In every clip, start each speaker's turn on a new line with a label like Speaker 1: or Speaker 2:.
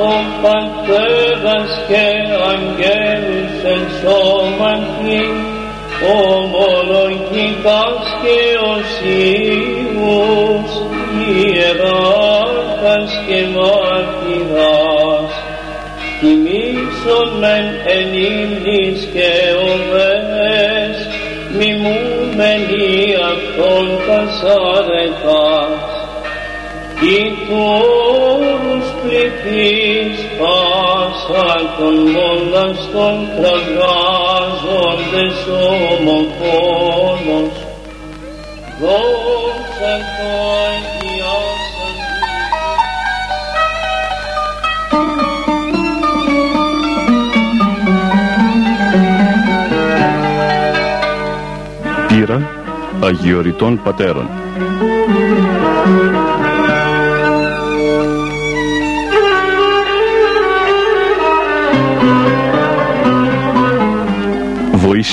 Speaker 1: από πατέρας και αγγέλους εν σώματι ομολογητάς και οσίους ιεράρχας και μάρτυρας. Τιμήσον μεν εν ύμνης και οβές μιμούμενοι αυτόν πασάρετας ή πάσα των μοναστών κραγάζοντες ομοφόνος. Δόξα το αγιάσαν
Speaker 2: Πύρα Αγιοριτών Πατέρων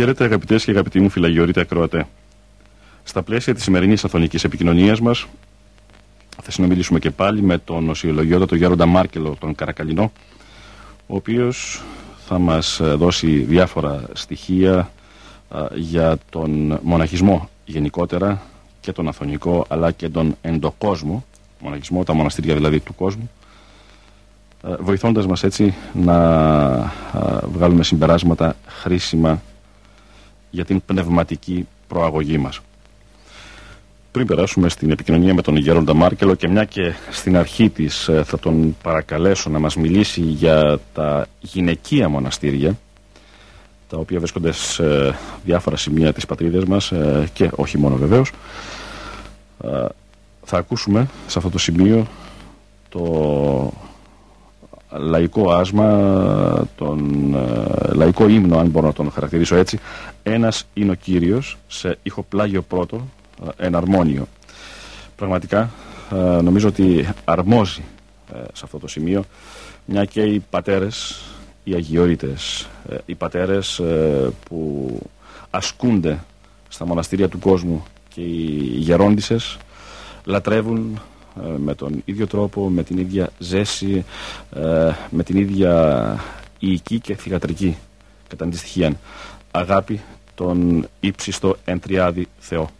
Speaker 2: Χαίρετε αγαπητές και αγαπητοί μου φυλαγιορείτε ακροατέ. Στα πλαίσια της σημερινής αθωνικής επικοινωνίας μας, θα συνομιλήσουμε και πάλι με τον οσιολογιότατο Γέροντα Μάρκελο, τον Καρακαλινό, ο οποίος θα μας δώσει διάφορα στοιχεία α, για τον μοναχισμό γενικότερα και τον αθωνικό αλλά και τον εντοκόσμο μοναχισμό, τα μοναστήρια δηλαδή του κόσμου α, βοηθώντας μας έτσι να α, βγάλουμε συμπεράσματα χρήσιμα για την πνευματική προαγωγή μας. Πριν περάσουμε στην επικοινωνία με τον Γέροντα Μάρκελο και μια και στην αρχή της ε, θα τον παρακαλέσω να μας μιλήσει για τα γυναικεία μοναστήρια τα οποία βρίσκονται σε διάφορα σημεία της πατρίδας μας ε, και όχι μόνο βεβαίως ε, θα ακούσουμε σε αυτό το σημείο το λαϊκό άσμα, τον ε, λαϊκό ύμνο, αν μπορώ να τον χαρακτηρίσω έτσι, ένας είναι ο Κύριος σε ηχοπλάγιο πρώτο, ε, εναρμόνιο. Πραγματικά ε, νομίζω ότι αρμόζει ε, σε αυτό το σημείο, μια και οι πατέρες, οι αγιορείτες, ε, οι πατέρες ε, που ασκούνται στα μοναστήρια του κόσμου και οι γερόντισες λατρεύουν ε, με τον ίδιο τρόπο, με την ίδια ζέση, ε, με την ίδια ιική και θυγατρική κατά αντιστοιχεία αγάπη τον ύψιστο εντριάδη Θεό.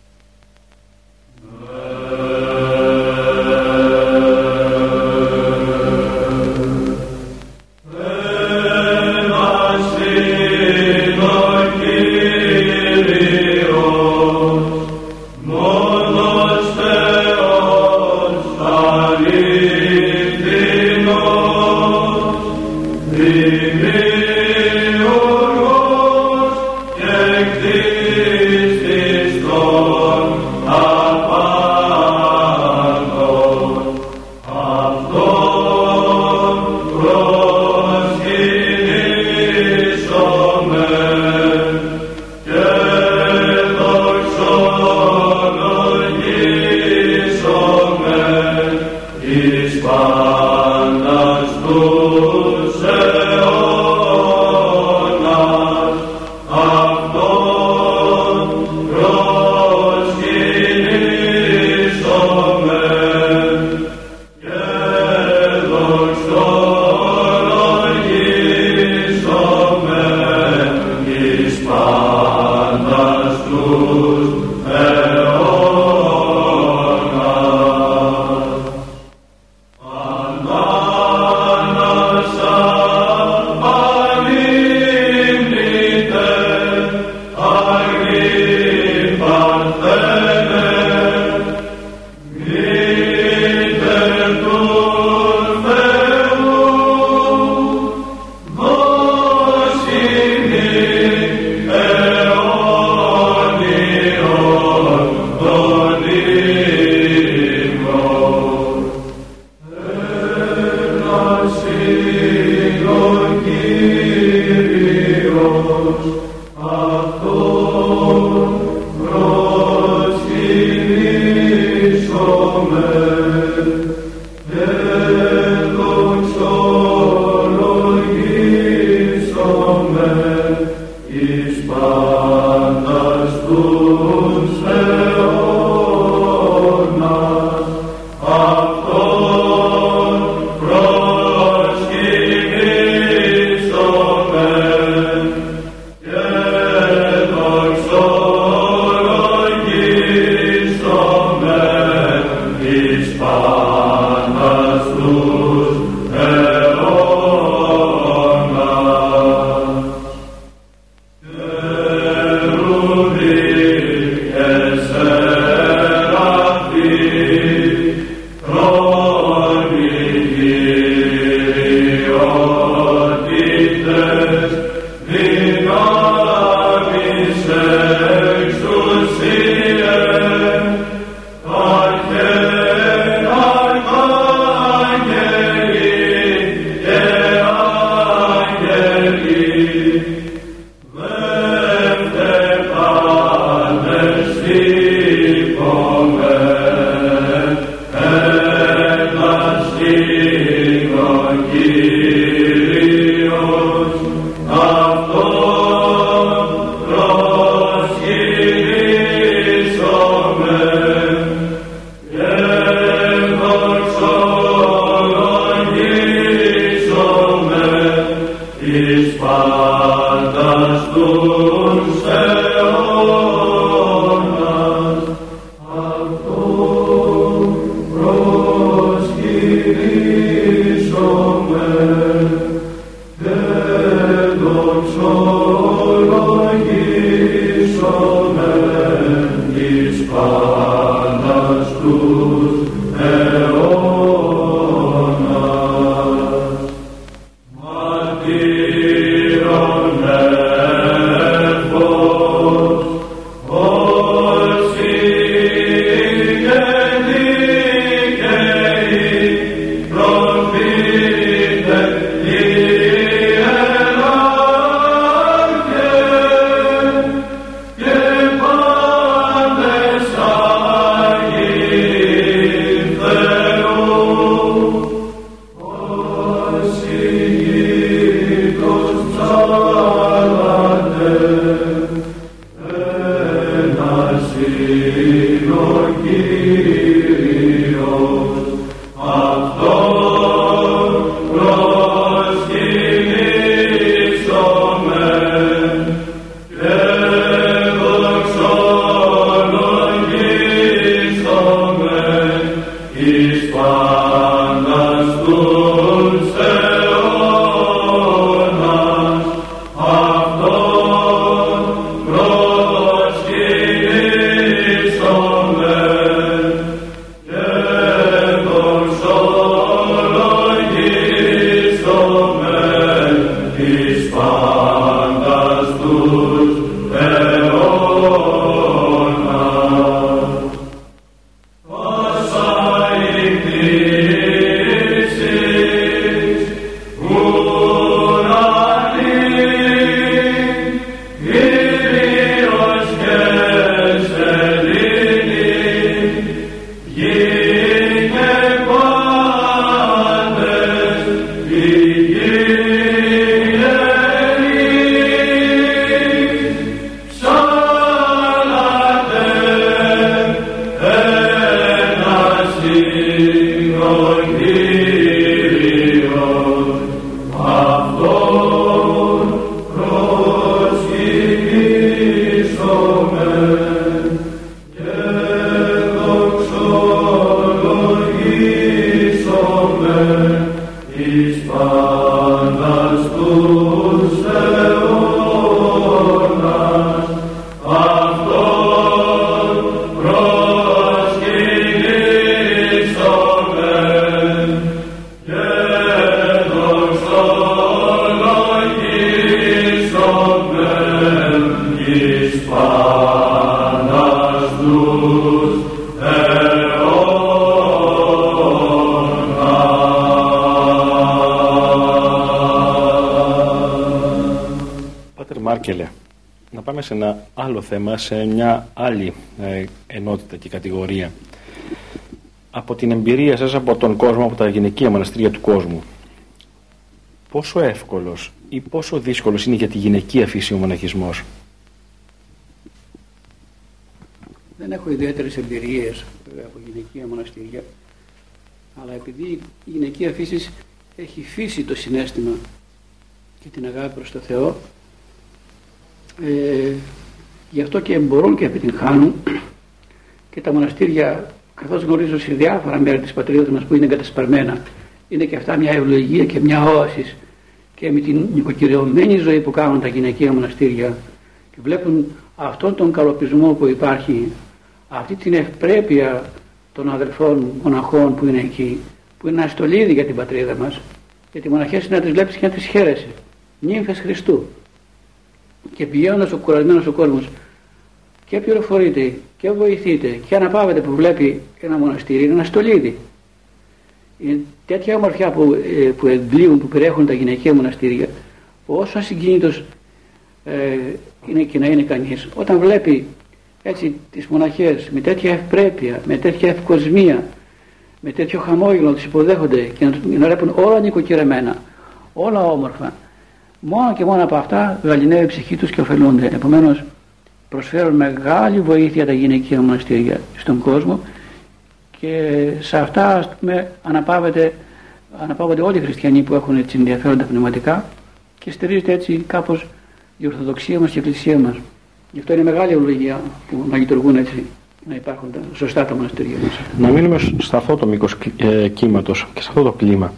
Speaker 3: Θέμα σε μια άλλη ε, ενότητα και κατηγορία. Από την εμπειρία σας από τον κόσμο, από τα γυναικεία μοναστήρια του κόσμου, πόσο εύκολος ή πόσο δύσκολος είναι για τη γυναικεία φύση ο μοναχισμός;
Speaker 4: Δεν έχω ιδιαίτερες εμπειρίες από γυναικεία μοναστήρια, αλλά επειδή η γυναικεία φύση έχει φύσει το συνέστημα και την αγάπη προς το Θεό, ε, Γι' αυτό και μπορούν και επιτυγχάνουν και τα μοναστήρια, καθώς γνωρίζω σε διάφορα μέρη της πατρίδας μας που είναι εγκατασπαρμένα, είναι και αυτά μια ευλογία και μια όαση και με την νοικοκυριωμένη ζωή που κάνουν τα γυναικεία μοναστήρια και βλέπουν αυτόν τον καλοπισμό που υπάρχει, αυτή την ευπρέπεια των αδελφών μοναχών που είναι εκεί, που είναι ένα στολίδι για την πατρίδα μας, γιατί οι μοναχές είναι να τις βλέπεις και να τις χαίρεσαι. Νύμφες Χριστού και πηγαίνοντας ο κουρασμένος ο κόσμος και πληροφορείται και βοηθείται και αναπαύεται που βλέπει ένα μοναστήρι, είναι ένα στολίδι. Είναι τέτοια ομορφιά που, ε, που εγκλείουν, που περιέχουν τα γυναικεία μοναστήρια, που όσο ασυγκίνητος ε, είναι και να είναι κανείς, όταν βλέπει έτσι τις μοναχές με τέτοια ευπρέπεια, με τέτοια ευκοσμία, με τέτοιο χαμόγελο να τους υποδέχονται και να, να βλέπουν όλα νοικοκυρεμένα, όλα όμορφα, μόνο και μόνο από αυτά γαλινεύει η ψυχή τους και ωφελούνται. Επομένως προσφέρουν μεγάλη βοήθεια τα γυναικεία μοναστήρια στον κόσμο και σε αυτά ας πούμε αναπαύεται, αναπαύονται όλοι οι χριστιανοί που έχουν έτσι ενδιαφέροντα πνευματικά και στηρίζεται έτσι κάπως η Ορθοδοξία μας και η Εκκλησία μας. Γι' αυτό είναι μεγάλη ευλογία που να λειτουργούν έτσι να υπάρχουν σωστά τα μοναστήρια μας.
Speaker 3: Να μείνουμε σε αυτό το μήκος ε, κύματος και σε αυτό το κλίμα.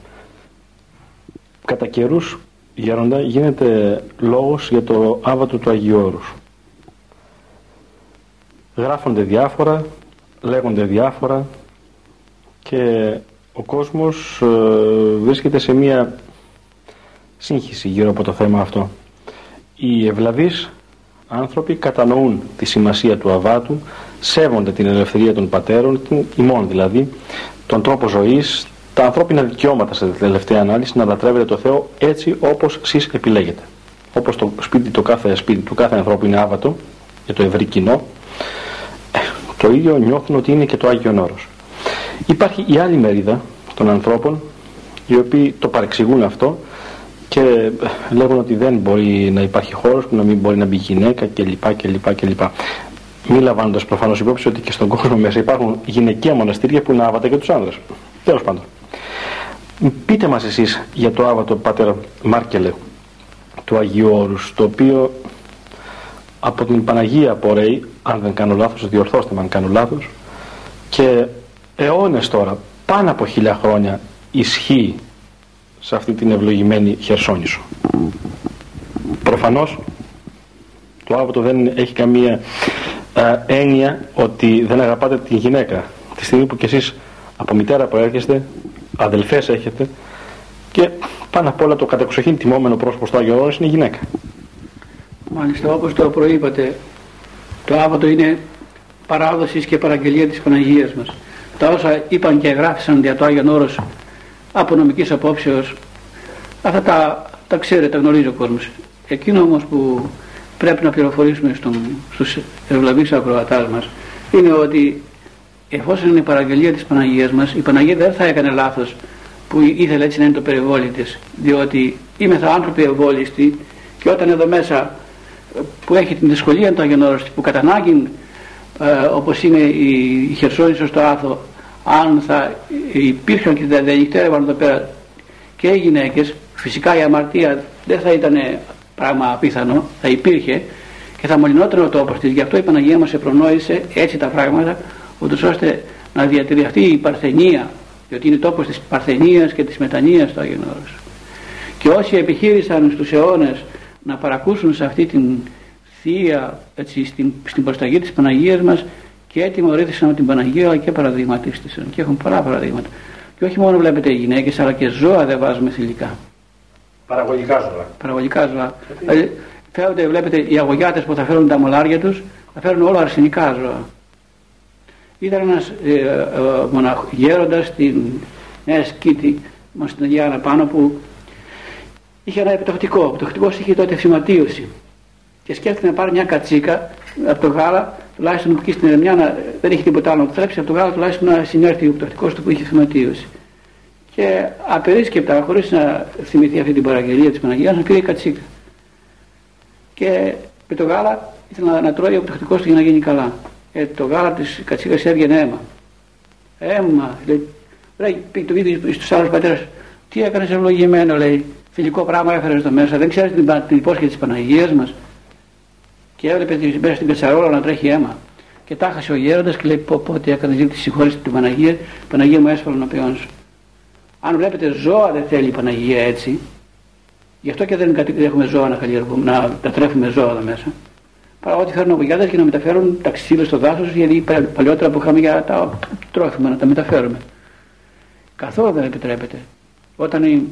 Speaker 3: Κατά καιρούς, Γέροντα, γίνεται λόγος για το άβατο του Αγίου Όρους. Γράφονται διάφορα, λέγονται διάφορα και ο κόσμος ε, βρίσκεται σε μία σύγχυση γύρω από το θέμα αυτό. Οι ευλαβείς άνθρωποι κατανοούν τη σημασία του αβάτου, σέβονται την ελευθερία των πατέρων, την ημών δηλαδή, τον τρόπο ζωής, τα ανθρώπινα δικαιώματα σε τελευταία ανάλυση να λατρεύετε το Θεό έτσι όπως εσείς επιλέγετε. Όπως το σπίτι, το κάθε σπίτι του κάθε ανθρώπου είναι άβατο για το ευρύ κοινό, ε, το ίδιο νιώθουν ότι είναι και το Άγιο Όρος. Υπάρχει η άλλη μερίδα των ανθρώπων οι οποίοι το παρεξηγούν αυτό και ε, λέγουν ότι δεν μπορεί να υπάρχει χώρος που να μην μπορεί να μπει γυναίκα κλπ. κλπ, κλπ. Μη λαμβάνοντας προφανώς υπόψη ότι και στον κόσμο μέσα υπάρχουν γυναικεία μοναστήρια που είναι άβατα για τους άνδρες. Τέλος πάντων. Πείτε μας εσείς για το άβατο Πάτερ Μάρκελε του Αγίου Όρους, το οποίο από την Παναγία απορρέει, αν δεν κάνω λάθος, διορθώστε με αν κάνω λάθος, και αιώνες τώρα, πάνω από χιλιά χρόνια, ισχύει σε αυτή την ευλογημένη Χερσόνησο. Προφανώς το άβατο δεν έχει καμία ε, έννοια ότι δεν αγαπάτε την γυναίκα. Τη στιγμή που κι εσείς από μητέρα προέρχεστε, αδελφές έχετε και πάνω απ' όλα το κατεξοχήν τιμόμενο πρόσωπο στο Άγιο Όρος είναι η γυναίκα.
Speaker 4: Μάλιστα όπως το προείπατε, το Άβατο είναι παράδοσης και παραγγελία της Παναγίας μας. Τα όσα είπαν και γράφησαν για το Άγιο Όρος από νομικής απόψεως, αυτά τα, τα ξέρετε, τα γνωρίζει ο κόσμος. Εκείνο όμως που πρέπει να πληροφορήσουμε στον, στους ευλαβείς ακροατάς μας είναι ότι εφόσον είναι η παραγγελία της Παναγίας μας, η Παναγία δεν θα έκανε λάθος που ήθελε έτσι να είναι το περιβόλι της, διότι είμαστε άνθρωποι ευόλιστοι και όταν εδώ μέσα που έχει την δυσκολία του Αγιονόρος που κατά ανάγκη ε, όπως είναι η Χερσόνησος στο Άθο αν θα υπήρχαν και δεν νυχτέρευαν εδώ πέρα και οι γυναίκες φυσικά η αμαρτία δεν θα ήταν πράγμα απίθανο θα υπήρχε και θα μολυνόταν ο τόπος της. Γι' αυτό η Παναγία μας επρονόησε έτσι τα πράγματα ούτως ώστε να διατηρηθεί αυτή η παρθενία διότι είναι τόπος της παρθενίας και της μετανοίας στο Άγιον Όρος. Και όσοι επιχείρησαν στους αιώνες να παρακούσουν σε αυτή την θεία, έτσι, στην, στην προσταγή της Παναγίας μας και τιμωρήθησαν από την Παναγία αλλά και παραδειγματίστησαν και έχουν πολλά παραδείγματα. Και όχι μόνο βλέπετε οι γυναίκες αλλά και ζώα δεν βάζουμε θηλυκά.
Speaker 3: Παραγωγικά ζώα.
Speaker 4: Παραγωγικά ζώα. Δηλαδή, φέρονται, βλέπετε οι αγωγιάτες που θα φέρουν τα μολάρια τους θα φέρουν όλα αρσενικά ζώα. Ήταν ένας ε, ε, γέροντας στην Νέα Σκήτη, μας στην Αγιάνα πάνω που είχε ένα επιτοχτικό. Ο επιτοχτικός είχε τότε θυματίωση και σκέφτηκε να πάρει μια κατσίκα από το γάλα, τουλάχιστον που εκεί στην Ερμιά δεν είχε τίποτα άλλο να το θρέψει, από το γάλα τουλάχιστον να συνέρθει ο επιτοχτικός του που είχε θυματίωση. Και απερίσκεπτα, χωρίς να θυμηθεί αυτή την παραγγελία της Παναγίας, να πήρε κατσίκα. Και με το γάλα ήθελε να, να τρώει ο επιτοχτικός του για να γίνει καλά ε, το γάλα της κατσίκας έβγαινε αίμα. Αίμα, λέει, λέει το ίδιο στους άλλους πατέρες, τι έκανες ευλογημένο, λέει, φιλικό πράγμα έφερες εδώ μέσα, δεν ξέρεις την, την υπόσχεση της Παναγίας μας. Και έβλεπε μέσα στην κατσαρόλα να τρέχει αίμα. Και τα χασε ο γέροντας και λέει πω πω τι έκανες ζήτηση συγχώρηση την Παναγία, η Παναγία μου έσφαλε να ποιόν σου. Αν βλέπετε ζώα δεν θέλει η Παναγία έτσι, γι' αυτό και δεν έχουμε ζώα να, να τα τρέφουμε ζώα εδώ μέσα παρά ότι φέρνουν αγωγιάδες και να μεταφέρουν τα ξύλα στο δάσος γιατί παλιότερα που είχαμε για τα τρόφιμα να τα μεταφέρουμε. Καθόλου δεν επιτρέπεται. Όταν η,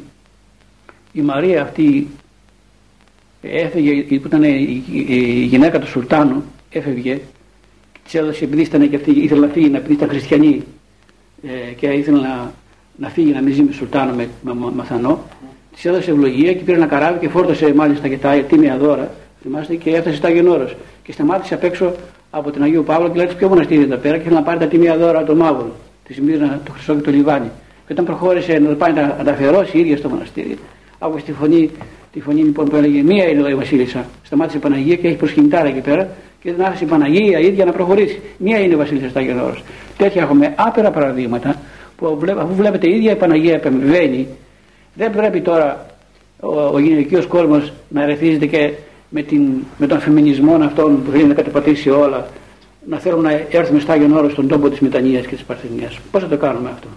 Speaker 4: η Μαρία αυτή έφυγε, που ήταν η, η, η γυναίκα του Σουλτάνου, έφευγε, της έδωσε επειδή ήταν και αυτή, ήθελε να φύγει, επειδή ήταν χριστιανή ε, και ήθελε να, να φύγει να μην ζει με Σουλτάνο με, με, με μαθανό, της έδωσε ευλογία και πήρε ένα καράβι και φόρτωσε μάλιστα και τα τίμια δώρα Θυμάστε και έφτασε στα Άγιον Και σταμάτησε απ' έξω από την Αγίου Παύλο και λέει ποιο μοναστήρι εδώ πέρα και ήθελε να πάρει τα τιμία δώρα των μαύρων. Τη Σμύρνα, το Χρυσό και το Λιβάνι. Και όταν προχώρησε να πάει να τα αφιερώσει η ίδια στο μοναστήρι, άκουσε τη φωνή, τη φωνή λοιπόν που έλεγε Μία είναι εδώ η Βασίλισσα. Σταμάτησε η Παναγία και έχει προσκυνητάρα εκεί πέρα και δεν άφησε η Παναγία η ίδια να προχωρήσει. Μία είναι η Βασίλισσα στα Άγιον Τέτοια έχουμε άπειρα παραδείγματα που αφού βλέπετε η ίδια η Παναγία επεμβαίνει, δεν πρέπει τώρα ο, ο γυναικείος κόσμος να ερεθίζεται και με, την, με τον φεμινισμό αυτόν που θέλει να καταπατήσει όλα
Speaker 5: να θέλουμε να έρθουμε στο Άγιον Όρος στον τόπο της Μετανοίας και της Παρθενίας. Πώς θα το κάνουμε αυτό;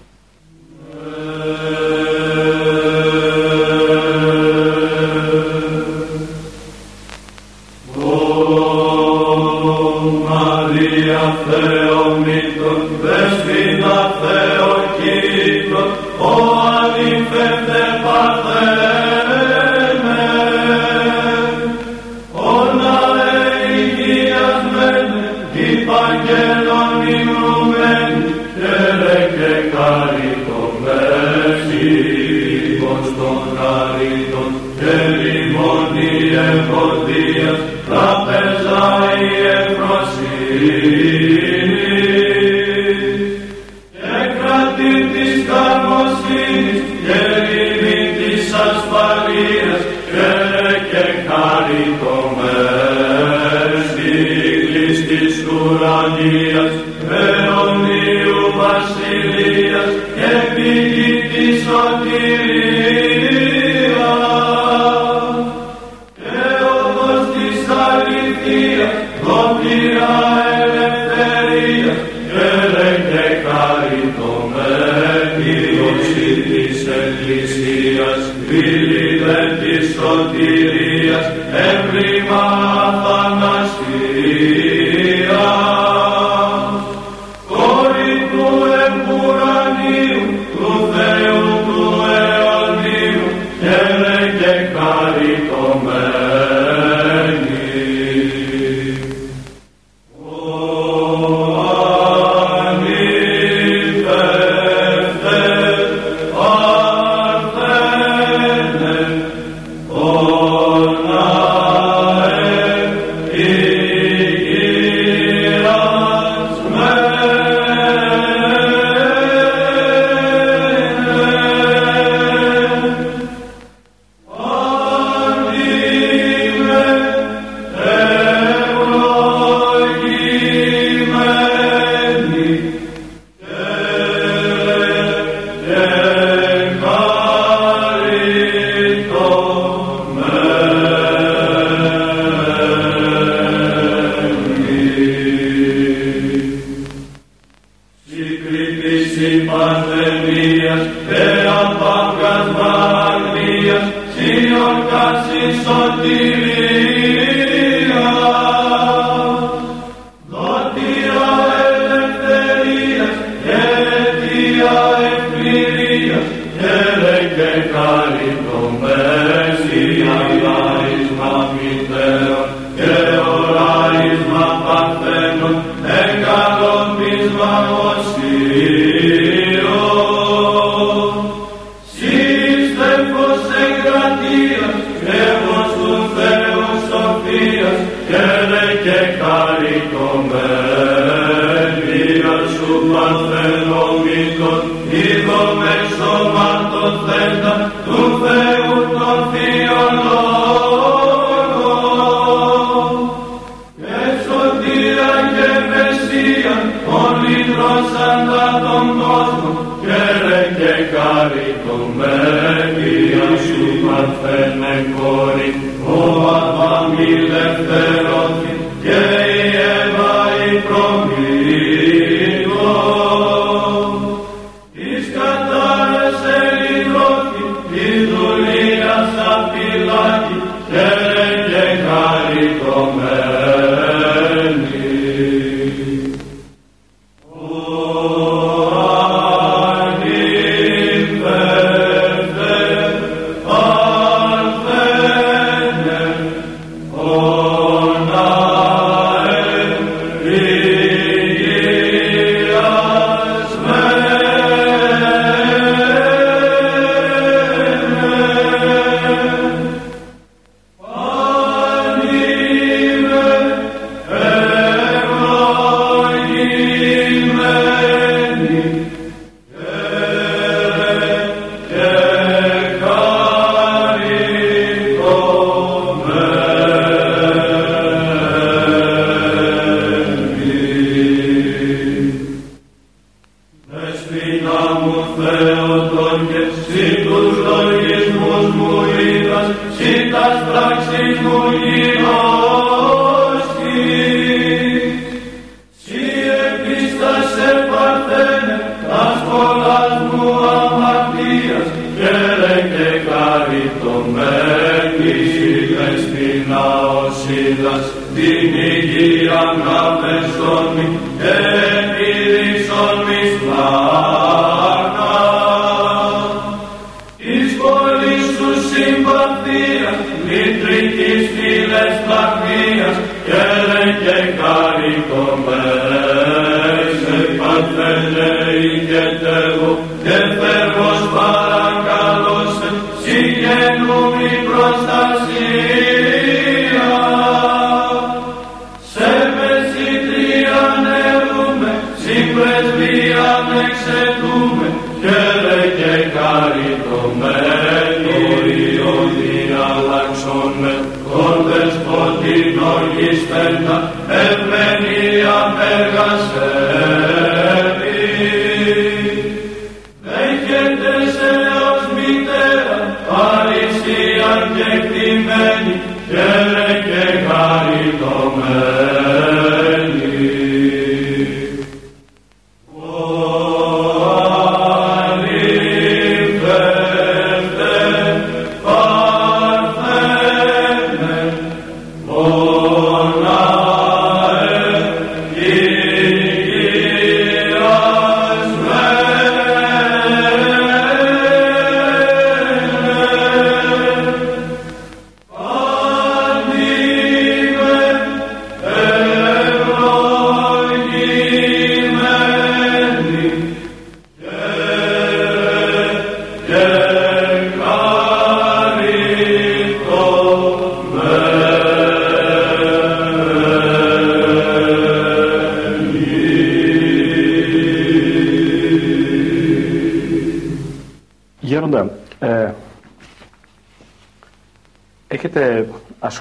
Speaker 5: εκκλησίας, φίλοι δεν της σωτηρίας, Amen.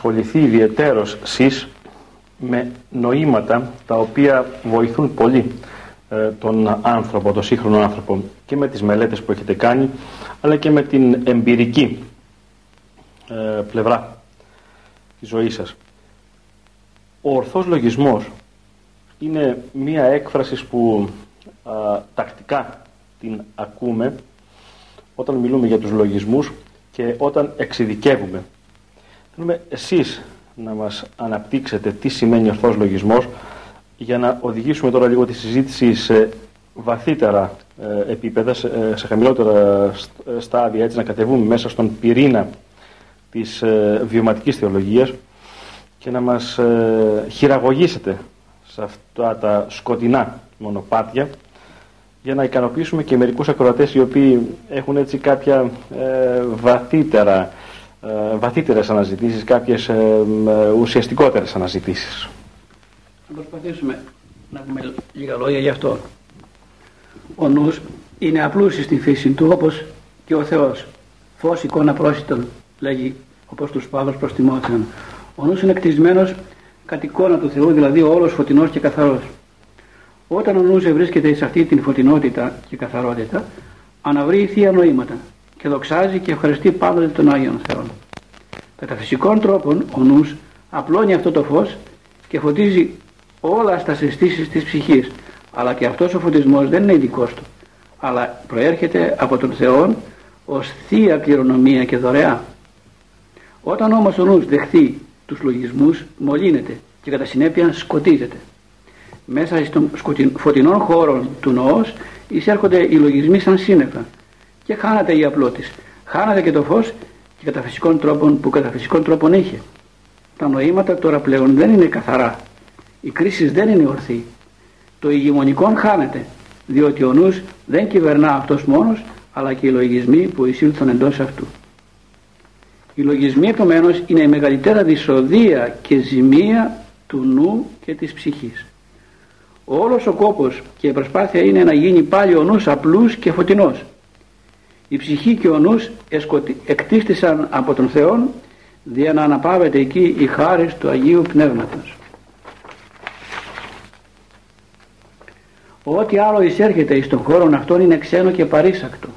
Speaker 3: Ασχοληθεί ιδιαιτέρως σεις με νοήματα τα οποία βοηθούν πολύ ε, τον άνθρωπο, τον σύγχρονο άνθρωπο και με τις μελέτες που έχετε κάνει αλλά και με την εμπειρική ε, πλευρά της ζωής σας. Ο ορθός λογισμός είναι μία έκφραση που τακτικά την ακούμε όταν μιλούμε για τους λογισμούς και όταν εξειδικεύουμε Θέλουμε εσείς να μας αναπτύξετε τι σημαίνει ορθός λογισμός για να οδηγήσουμε τώρα λίγο τη συζήτηση σε βαθύτερα ε, επίπεδα, σε, ε, σε χαμηλότερα στάδια, έτσι να κατεβούμε μέσα στον πυρήνα της ε, βιωματικής θεολογίας και να μας ε, χειραγωγήσετε σε αυτά τα σκοτεινά μονοπάτια για να ικανοποιήσουμε και μερικούς ακροατές οι οποίοι έχουν έτσι κάποια βαθύτερα ε, βαθύτερες αναζητήσεις, κάποιες ε, ε, ουσιαστικότερες αναζητήσεις.
Speaker 4: Να προσπαθήσουμε να πούμε λίγα λόγια γι' αυτό. Ο νους είναι απλούσιος στην φύση του όπως και ο Θεός. Φως εικόνα πρόσιτον λέγει όπως τους Παύλος προς Τιμόθεον. Ο νους είναι κτισμένος κατ' εικόνα του Θεού, δηλαδή όλος φωτεινός και καθαρός. Όταν ο νους βρίσκεται σε αυτή την φωτεινότητα και καθαρότητα, αναβρεί θεία νοήματα και δοξάζει και ευχαριστεί πάντοτε τον Άγιον Θεό. Κατά φυσικών τρόπων ο νους απλώνει αυτό το φως και φωτίζει όλα στα αισθήσεις της ψυχής. Αλλά και αυτός ο φωτισμός δεν είναι ειδικός του, αλλά προέρχεται από τον Θεό ως θεία κληρονομία και δωρεά. Όταν όμως ο νους δεχθεί τους λογισμούς μολύνεται και κατά συνέπεια σκοτίζεται. Μέσα στον φωτεινών χώρων του νοός εισέρχονται οι λογισμοί σαν σύννεφα και χάνεται η απλότης. Χάνεται και το φως και κατά φυσικών τρόπων που κατά φυσικών τρόπων είχε. Τα νοήματα τώρα πλέον δεν είναι καθαρά. Η κρίση δεν είναι ορθή. Το ηγεμονικό χάνεται, διότι ο νους δεν κυβερνά αυτός μόνος, αλλά και οι λογισμοί που εισήλθαν εντός αυτού. Οι λογισμοί επομένως είναι η μεγαλύτερα δυσοδεία και ζημία του νου και της ψυχής. Όλος ο κόπος και η προσπάθεια είναι να γίνει πάλι ο νους απλούς και φωτεινός η ψυχή και ο νους εκτίστησαν από τον Θεό για να αναπαύεται εκεί η χάρη του Αγίου Πνεύματος. Ό,τι άλλο εισέρχεται εις τον χώρο αυτόν είναι ξένο και παρήσακτο.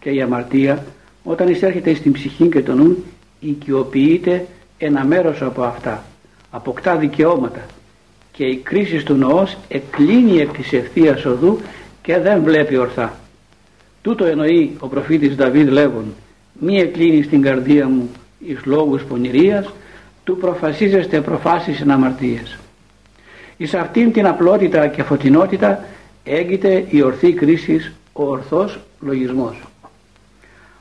Speaker 4: Και η αμαρτία όταν εισέρχεται στην ψυχή και τον νου οικειοποιείται ένα μέρος από αυτά. Αποκτά δικαιώματα και η κρίση του νοός εκλίνει εκ της ευθείας οδού και δεν βλέπει ορθά. Τούτο εννοεί ο προφήτης Δαβίδ λέγον μη εκλίνεις στην καρδία μου εις λόγους πονηρίας του προφασίζεστε προφάσεις εν αμαρτίες. Εις αυτήν την απλότητα και φωτεινότητα
Speaker 5: έγκυται η ορθή κρίσης, ο ορθός λογισμός.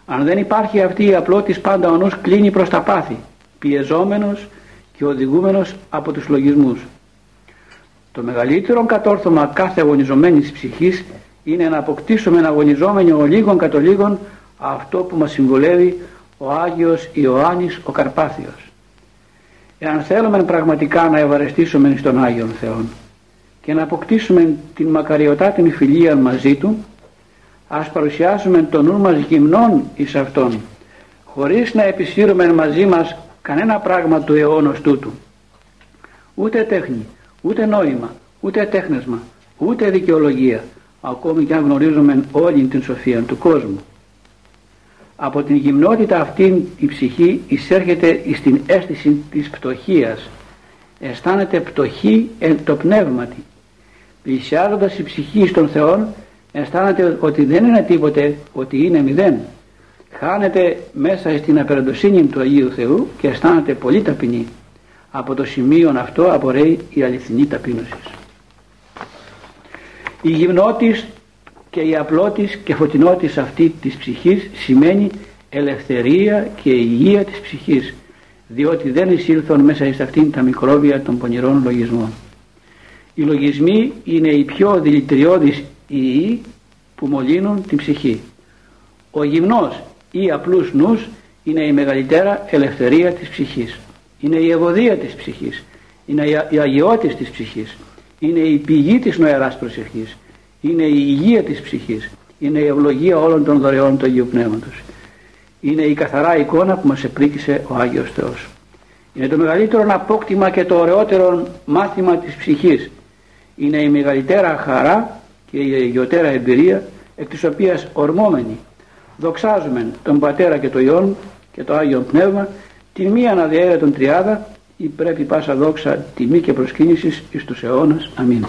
Speaker 5: Αν δεν υπάρχει αυτή η απλότης πάντα ο νους κλείνει προς τα πάθη, πιεζόμενος και οδηγούμενος από τους λογισμούς. Το μεγαλύτερο κατόρθωμα κάθε αγωνιζομένης ψυχής είναι να αποκτήσουμε αγωνιζόμενοι ο λίγων κατ' λίγων αυτό που μας συμβολεύει ο Άγιος Ιωάννης ο Καρπάθιος. Εάν θέλουμε πραγματικά να ευαρεστήσουμε στον Άγιον Θεό και να αποκτήσουμε την μακαριωτά την φιλία μαζί Του, ας παρουσιάσουμε το νου μας γυμνών εις Αυτόν, χωρίς να επισύρουμε μαζί μας κανένα πράγμα του αιώνος τούτου. Ούτε τέχνη, ούτε νόημα, ούτε τέχνεσμα, ούτε δικαιολογία, ακόμη και αν γνωρίζουμε όλη την σοφία του κόσμου. Από την γυμνότητα αυτήν η ψυχή εισέρχεται στην αίσθηση της πτωχίας. Αισθάνεται πτωχή εν το πνεύματι. Πλησιάζοντας η ψυχή στον Θεό αισθάνεται ότι δεν είναι τίποτε, ότι είναι μηδέν. Χάνεται μέσα στην απεραντοσύνη του Αγίου Θεού και αισθάνεται πολύ ταπεινή. Από το σημείο αυτό απορρέει η αληθινή ταπείνωσης. Η γυμνότης και η απλότης και φωτεινότης αυτή της ψυχής σημαίνει ελευθερία και υγεία της ψυχής διότι δεν εισήλθουν μέσα σε αυτήν τα μικρόβια των πονηρών λογισμών. Οι λογισμοί είναι οι πιο δηλητηριώδεις ιοί που μολύνουν την ψυχή. Ο γυμνός ή απλούς νους είναι η μεγαλύτερα ελευθερία της ψυχής. Είναι η ευωδία της ψυχής. Είναι η αγιότης της ψυχής. Είναι η πηγή της νοεράς προσευχής είναι η υγεία της ψυχής, είναι η ευλογία όλων των δωρεών του Αγίου Πνεύματος. Είναι η καθαρά εικόνα που μας επρίκησε ο Άγιος Θεός. Είναι το μεγαλύτερο απόκτημα και το ωραιότερο μάθημα της ψυχής. Είναι η μεγαλύτερα χαρά και η αγιωτέρα εμπειρία εκ της οποίας ορμόμενοι δοξάζουμε τον Πατέρα και τον Υιόν και το Άγιο Πνεύμα την μία αναδιαίρετον τριάδα ή πρέπει πάσα δόξα τιμή και προσκύνησης εις τους αιώνας. Αμήν.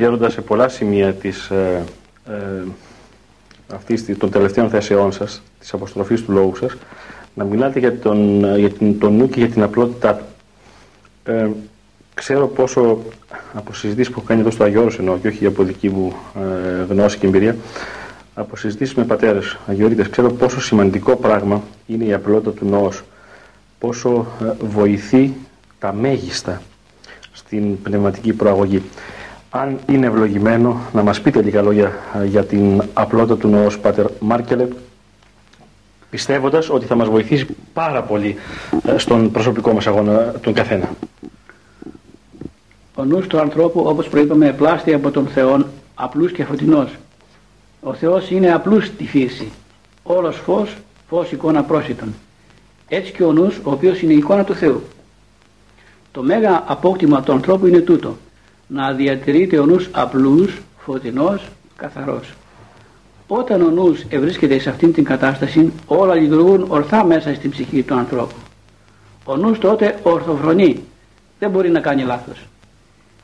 Speaker 3: Γέροντας σε πολλά σημεία της, ε, ε, αυτής, των τελευταίων θέσεών σας, της αποστροφής του λόγου σας, να μιλάτε για τον, για την, τον νου και για την απλότητά του. Ε, ξέρω πόσο από συζητήσεις που έχω κάνει εδώ στο Αγιώρος εννοώ και όχι από δική μου ε, γνώση και εμπειρία, από συζητήσεις με πατέρες αγιορείτες, ξέρω πόσο σημαντικό πράγμα είναι η απλότητα του νόος, πόσο ε, βοηθεί τα μέγιστα στην πνευματική προαγωγή. Αν είναι ευλογημένο, να μας πείτε λίγα λόγια ε, για την απλότητα του νόος, Πάτερ Μάρκελε, πιστεύοντας ότι θα μας βοηθήσει πάρα πολύ ε, στον προσωπικό μας αγώνα τον καθένα.
Speaker 4: Ο νους του ανθρώπου, όπως προείπαμε, επλάστη από τον Θεό, απλούς και φωτεινός. Ο Θεός είναι απλούς στη φύση. Όλος φως, φως εικόνα πρόσιτον. Έτσι και ο νους, ο οποίος είναι η εικόνα του Θεού. Το μέγα απόκτημα του ανθρώπου είναι τούτο. Να διατηρείται ο νους απλούς, φωτεινός, καθαρός. Όταν ο νους ευρίσκεται σε αυτήν την κατάσταση, όλα λειτουργούν ορθά μέσα στην ψυχή του ανθρώπου. Ο νους τότε ορθοφρονεί, δεν μπορεί να κάνει λάθος.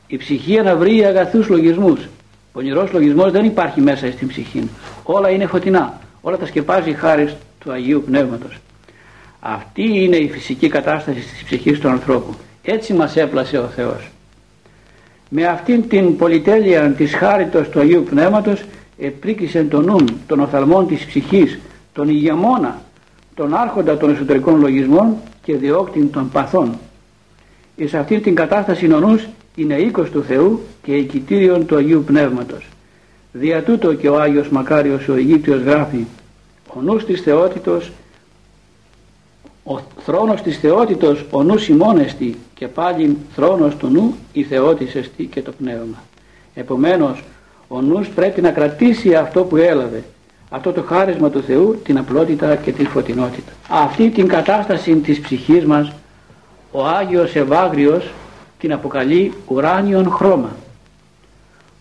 Speaker 4: Η ψυχή αναβρεί αγαθούς λογισμούς. Ο πονηρός λογισμός δεν υπάρχει μέσα στην ψυχή. Όλα είναι φωτεινά. Όλα τα σκεπάζει χάρη του Αγίου Πνεύματος. Αυτή είναι η φυσική κατάσταση της ψυχής του ανθρώπου. Έτσι μας έπλασε ο Θεός. Με αυτήν την πολυτέλεια της χάριτος του Αγίου Πνεύματος επρίκησε τον νου των οφθαλμών της ψυχής, τον ηγεμόνα, τον άρχοντα των εσωτερικών λογισμών και διώκτην των παθών. Εις αυτήν την κατάσταση ο νους είναι οίκος του Θεού και οικητήριον του Αγίου Πνεύματος. Δια τούτο και ο Άγιος Μακάριος ο Αιγύπτιος γράφει «Ο νους της θεότητος, ο θρόνος της θεότητος ο νους ημώνεστη και πάλι θρόνος του νου η θεότησεστη και το πνεύμα». Επομένως ο νους πρέπει να κρατήσει αυτό που έλαβε αυτό το χάρισμα του Θεού την απλότητα και τη φωτεινότητα. Αυτή την κατάσταση της ψυχής μας ο Άγιος Ευάγριος την αποκαλεί ουράνιον χρώμα.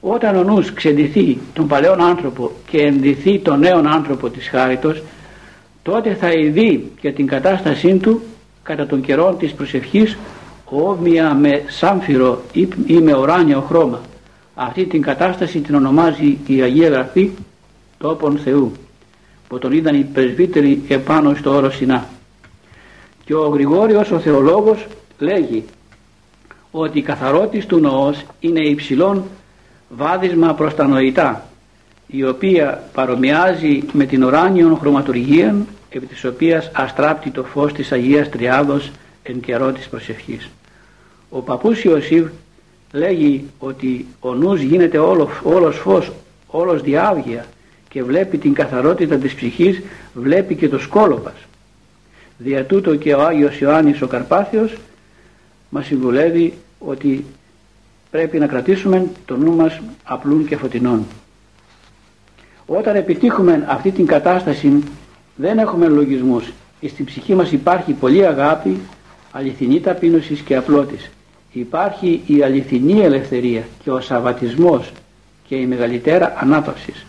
Speaker 4: Όταν ο νους ξεντηθεί τον παλαιόν άνθρωπο και ενδυθεί τον νέον άνθρωπο της χάριτος τότε θα ειδεί και την κατάστασή του κατά τον καιρό της προσευχής όμοια με σάμφυρο ή με ουράνιο χρώμα αυτή την κατάσταση την ονομάζει η Αγία Γραφή τόπον Θεού που τον είδαν οι πρεσβύτεροι επάνω στο όρο Σινά. Και ο Γρηγόριος ο θεολόγος λέγει ότι η καθαρότης του νοός είναι υψηλόν βάδισμα προς τα νοητά η οποία παρομοιάζει με την ουράνιον χρωματουργία επί της οποίας αστράπτει το φως της Αγίας Τριάδος εν καιρό της προσευχής. Ο παππούς Ιωσήφ λέγει ότι ο νους γίνεται όλο, όλος φως, όλος διάβγεια και βλέπει την καθαρότητα της ψυχής, βλέπει και το σκόλοπας. Δια τούτο και ο Άγιος Ιωάννης ο Καρπάθιος μας συμβουλεύει ότι πρέπει να κρατήσουμε το νου μας απλούν και φωτεινών. Όταν επιτύχουμε αυτή την κατάσταση δεν έχουμε λογισμούς. Στην ψυχή μας υπάρχει πολλή αγάπη, αληθινή ταπείνωσης και απλότης υπάρχει η αληθινή ελευθερία και ο σαβατισμός και η μεγαλύτερα ανάπαυσης.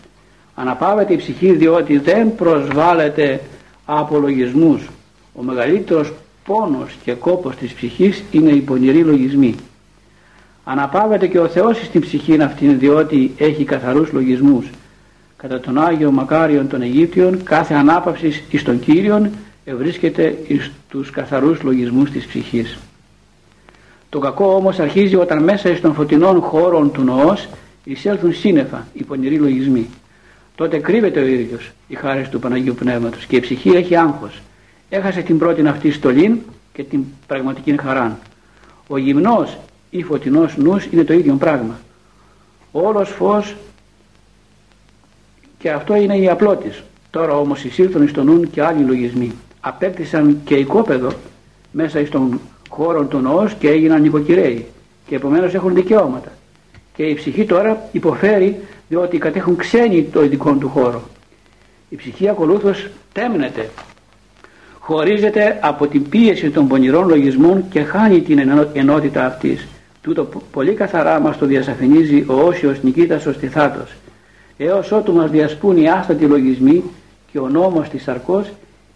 Speaker 4: Αναπαύεται η ψυχή διότι δεν προσβάλλεται από λογισμούς. Ο μεγαλύτερος πόνος και κόπος της ψυχής είναι οι πονηροί λογισμοί. Αναπαύεται και ο Θεός στην ψυχή αυτήν διότι έχει καθαρούς λογισμούς. Κατά τον Άγιο Μακάριον των Αιγύπτιων κάθε ανάπαυσης εις τον Κύριον ευρίσκεται εις τους καθαρούς λογισμούς της ψυχής. Το κακό όμως αρχίζει όταν μέσα στον φωτεινών χώρων του νοός εισέλθουν σύννεφα οι πονηροί λογισμοί. Τότε κρύβεται ο ίδιος η χάρη του Παναγίου Πνεύματος και η ψυχή έχει άγχος. Έχασε την πρώτη αυτή στολή και την πραγματική χαρά. Ο γυμνός ή φωτεινός νους είναι το ίδιο πράγμα. Όλος φως και αυτό είναι η απλότης. Τώρα όμως εισήλθουν στο νου και άλλοι λογισμοί. Απέκτησαν και οικόπεδο μέσα στον χώρο του νοός και έγιναν νοικοκυρέοι και επομένως έχουν δικαιώματα. Και η ψυχή τώρα υποφέρει διότι κατέχουν ξένοι το ειδικό του χώρο. Η ψυχή ακολούθως τέμνεται, χωρίζεται από την πίεση των πονηρών λογισμών και χάνει την ενότητα αυτής. Τούτο πολύ καθαρά μας το διασαφηνίζει ο Όσιος Νικήτας ο Στιθάτος. Έως ότου μας διασπούν οι άστατοι λογισμοί και ο νόμος της σαρκός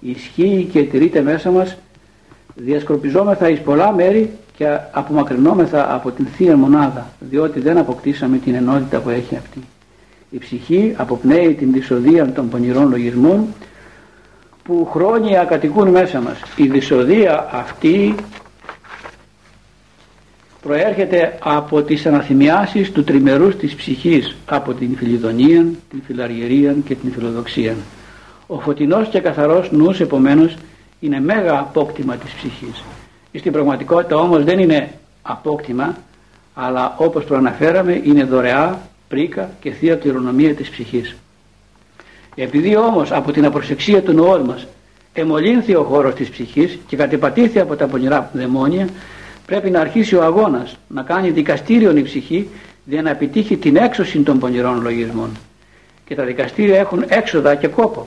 Speaker 4: ισχύει και τηρείται μέσα μας διασκορπιζόμεθα εις πολλά μέρη και απομακρυνόμεθα από την Θεία Μονάδα διότι δεν αποκτήσαμε την ενότητα που έχει αυτή. Η ψυχή αποπνέει την δυσοδεία των πονηρών λογισμών που χρόνια κατοικούν μέσα μας. Η δυσοδεία αυτή προέρχεται από τις αναθυμιάσεις του τριμερούς της ψυχής από την φιλιδονία, την φιλαργυρία και την φιλοδοξία. Ο φωτεινός και καθαρός νους επομένως είναι μέγα απόκτημα της ψυχής. Στην πραγματικότητα όμως δεν είναι απόκτημα αλλά όπως προαναφέραμε είναι δωρεά, πρίκα και θεία κληρονομία της ψυχής. Επειδή όμως από την απροσεξία του νοών μας εμολύνθη ο χώρος της ψυχής και κατεπατήθη από τα πονηρά δαιμόνια πρέπει να αρχίσει ο αγώνας να κάνει δικαστήριον η ψυχή για να επιτύχει την έξωση των πονηρών λογισμών. Και τα δικαστήρια έχουν έξοδα και κόπο.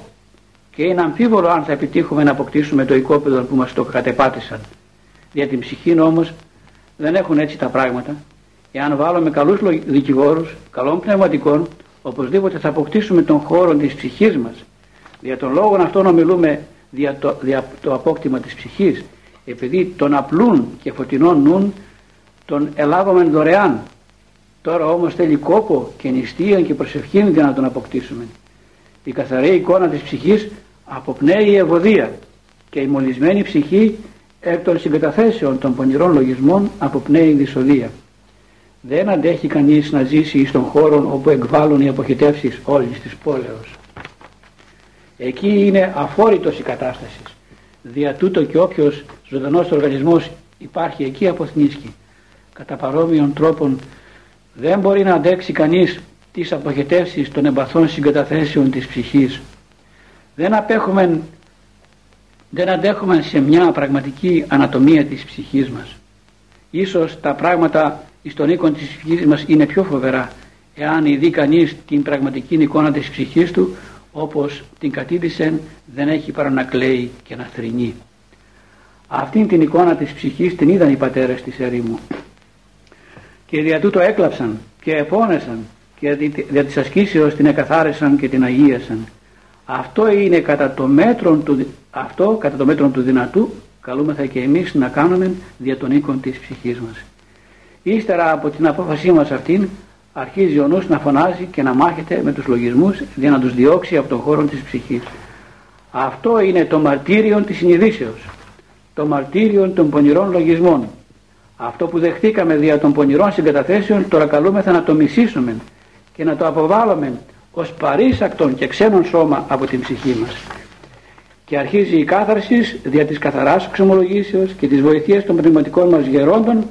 Speaker 4: Και είναι αμφίβολο αν θα επιτύχουμε να αποκτήσουμε το οικόπεδο που μας το κατεπάτησαν. Για την ψυχή όμως δεν έχουν έτσι τα πράγματα. Εάν βάλουμε καλούς δικηγόρους, καλών πνευματικών, οπωσδήποτε θα αποκτήσουμε τον χώρο της ψυχής μας. Για τον λόγο αυτό ομιλούμε δια το, δια το απόκτημα της ψυχής επειδή τον απλούν και φωτεινών νουν τον ελάβαμε δωρεάν. Τώρα όμως θέλει κόπο και νηστεία και προσευχή για να τον αποκτήσουμε. Η καθαρή εικόνα της ψυχής αποπνέει η ευωδία και η μολυσμένη ψυχή εκ των συγκαταθέσεων των πονηρών λογισμών αποπνέει η δυσοδεία. Δεν αντέχει κανείς να ζήσει στον χώρο όπου εκβάλλουν οι αποχετεύσεις όλης της πόλεως. Εκεί είναι αφόρητος η κατάσταση δια τούτο και όποιος ζωντανός οργανισμός υπάρχει εκεί αποθνίσκει. Κατά παρόμοιων τρόπων δεν μπορεί να αντέξει κανείς τις αποχετεύσεις των εμπαθών συγκαταθέσεων της ψυχής. Δεν απέχουμε δεν αντέχουμε σε μια πραγματική ανατομία της ψυχής μας. Ίσως τα πράγματα εις τον οίκον της ψυχής μας είναι πιο φοβερά εάν ειδεί κανείς την πραγματική εικόνα της ψυχής του όπως την κατήδησε δεν έχει παρά να κλαίει και να θρυνεί. Αυτήν την εικόνα της ψυχής την είδαν οι πατέρες της ερήμου και δια τούτο έκλαψαν και επώνεσαν και δια της ασκήσεως την εκαθάρισαν και την αγίασαν. Αυτό είναι κατά το μέτρο του, αυτό, κατά το μέτρο του δυνατού καλούμεθα και εμείς να κάνουμε δια των οίκων της ψυχής μας. Ύστερα από την απόφασή μας αυτήν αρχίζει ο νους να φωνάζει και να μάχεται με τους λογισμούς για να τους διώξει από τον χώρο της ψυχής. Αυτό είναι το μαρτύριο της συνειδήσεως, το μαρτύριο των πονηρών λογισμών. Αυτό που δεχτήκαμε δια των πονηρών συγκαταθέσεων τώρα καλούμεθα να το μισήσουμε και να το αποβάλλουμε ως παρήσακτον και ξένον σώμα από την ψυχή μας. Και αρχίζει η κάθαρσης δια της καθαράς εξομολογήσεως και της βοηθείας των πνευματικών μας γερόντων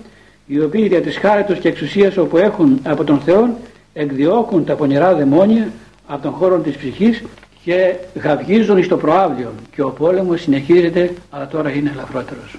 Speaker 4: οι οποίοι για της χάρετος και εξουσίας όπου έχουν από τον Θεό εκδιώκουν τα πονηρά δαιμόνια από τον χώρο της ψυχής και γαυγίζουν στο προάβλιο και ο πόλεμος συνεχίζεται αλλά τώρα είναι ελαφρότερος.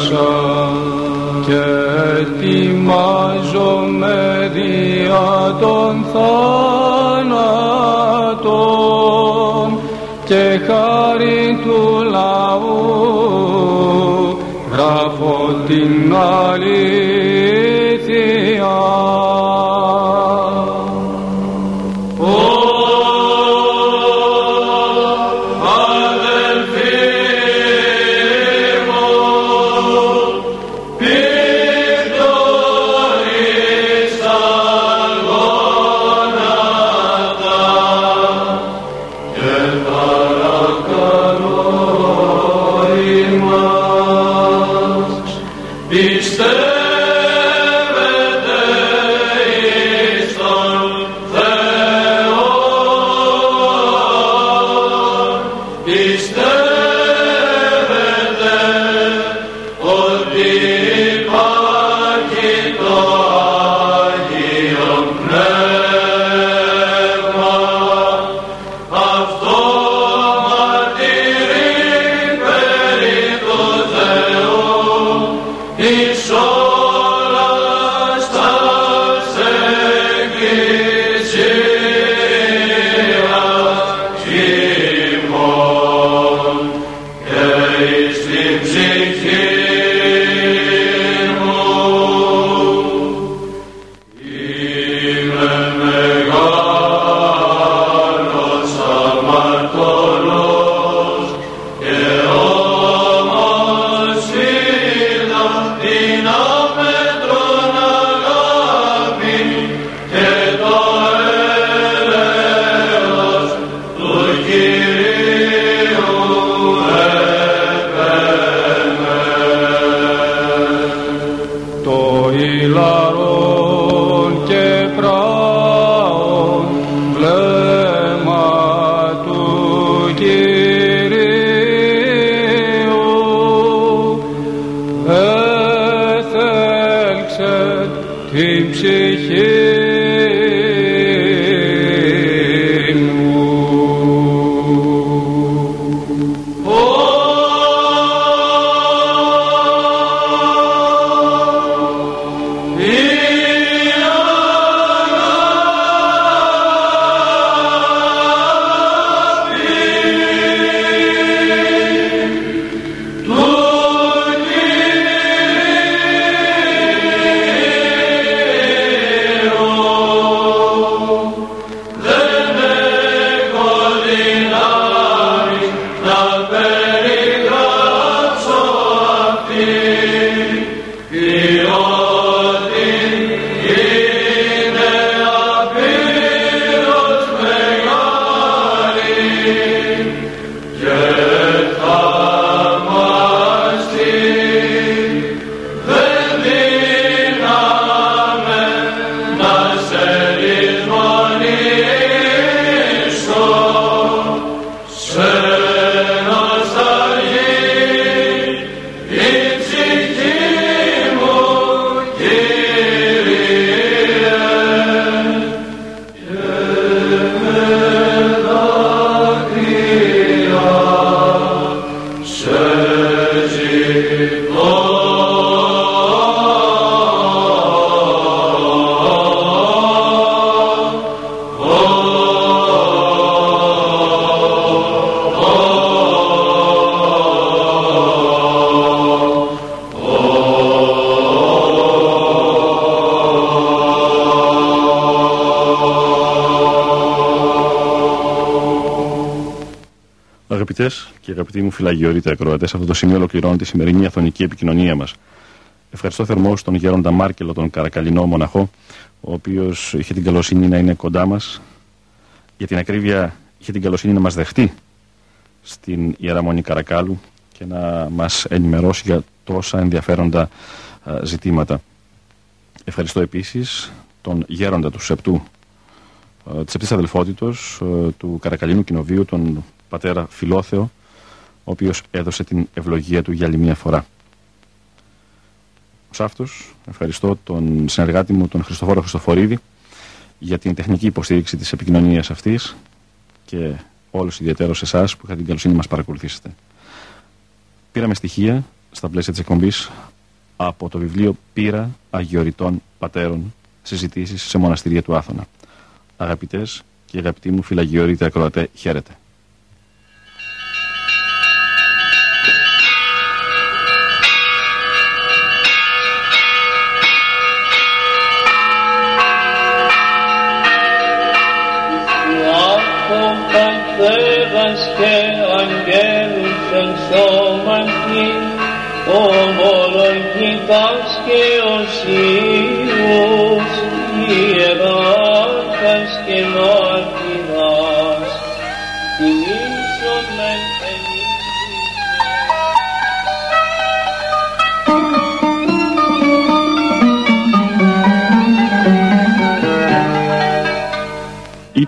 Speaker 1: μέσα και ετοιμάζομαι δια των θάνατων
Speaker 5: και χάρη του λαού γράφω την αλήθεια.
Speaker 2: Αγαπητοί μου φυλαγιορείτε ακροατές, σε αυτό το σημείο ολοκληρώνει τη σημερινή αθωνική επικοινωνία μας. Ευχαριστώ θερμός τον Γέροντα Μάρκελο, τον Καρακαλινό μοναχό, ο οποίος είχε την καλοσύνη να είναι κοντά μας. Για την ακρίβεια, είχε την καλοσύνη να μας δεχτεί στην Ιεραμονή Καρακάλου και να μας ενημερώσει για τόσα ενδιαφέροντα ζητήματα. Ευχαριστώ επίσης τον Γέροντα του Σεπτού, της Επτής Αδελφότητος του Καρακαλίνου Κοινοβίου, τον πατέρα Φιλόθεο, ο οποίος έδωσε την ευλογία του για άλλη μια φορά. Ως αυτός ευχαριστώ τον συνεργάτη μου, τον Χριστοφόρο Χριστοφορίδη, για την τεχνική υποστήριξη της επικοινωνίας αυτής και όλους ιδιαίτερος σε εσάς που είχατε την καλοσύνη να μας παρακολουθήσετε. Πήραμε στοιχεία στα πλαίσια της εκπομπής από το βιβλίο «Πύρα Αγιοριτών Πατέρων συζητήσεις σε μοναστηρία του Άθωνα». Αγαπητές και αγαπητοί μου φυλαγιορείτε ακροατέ, χαίρετε.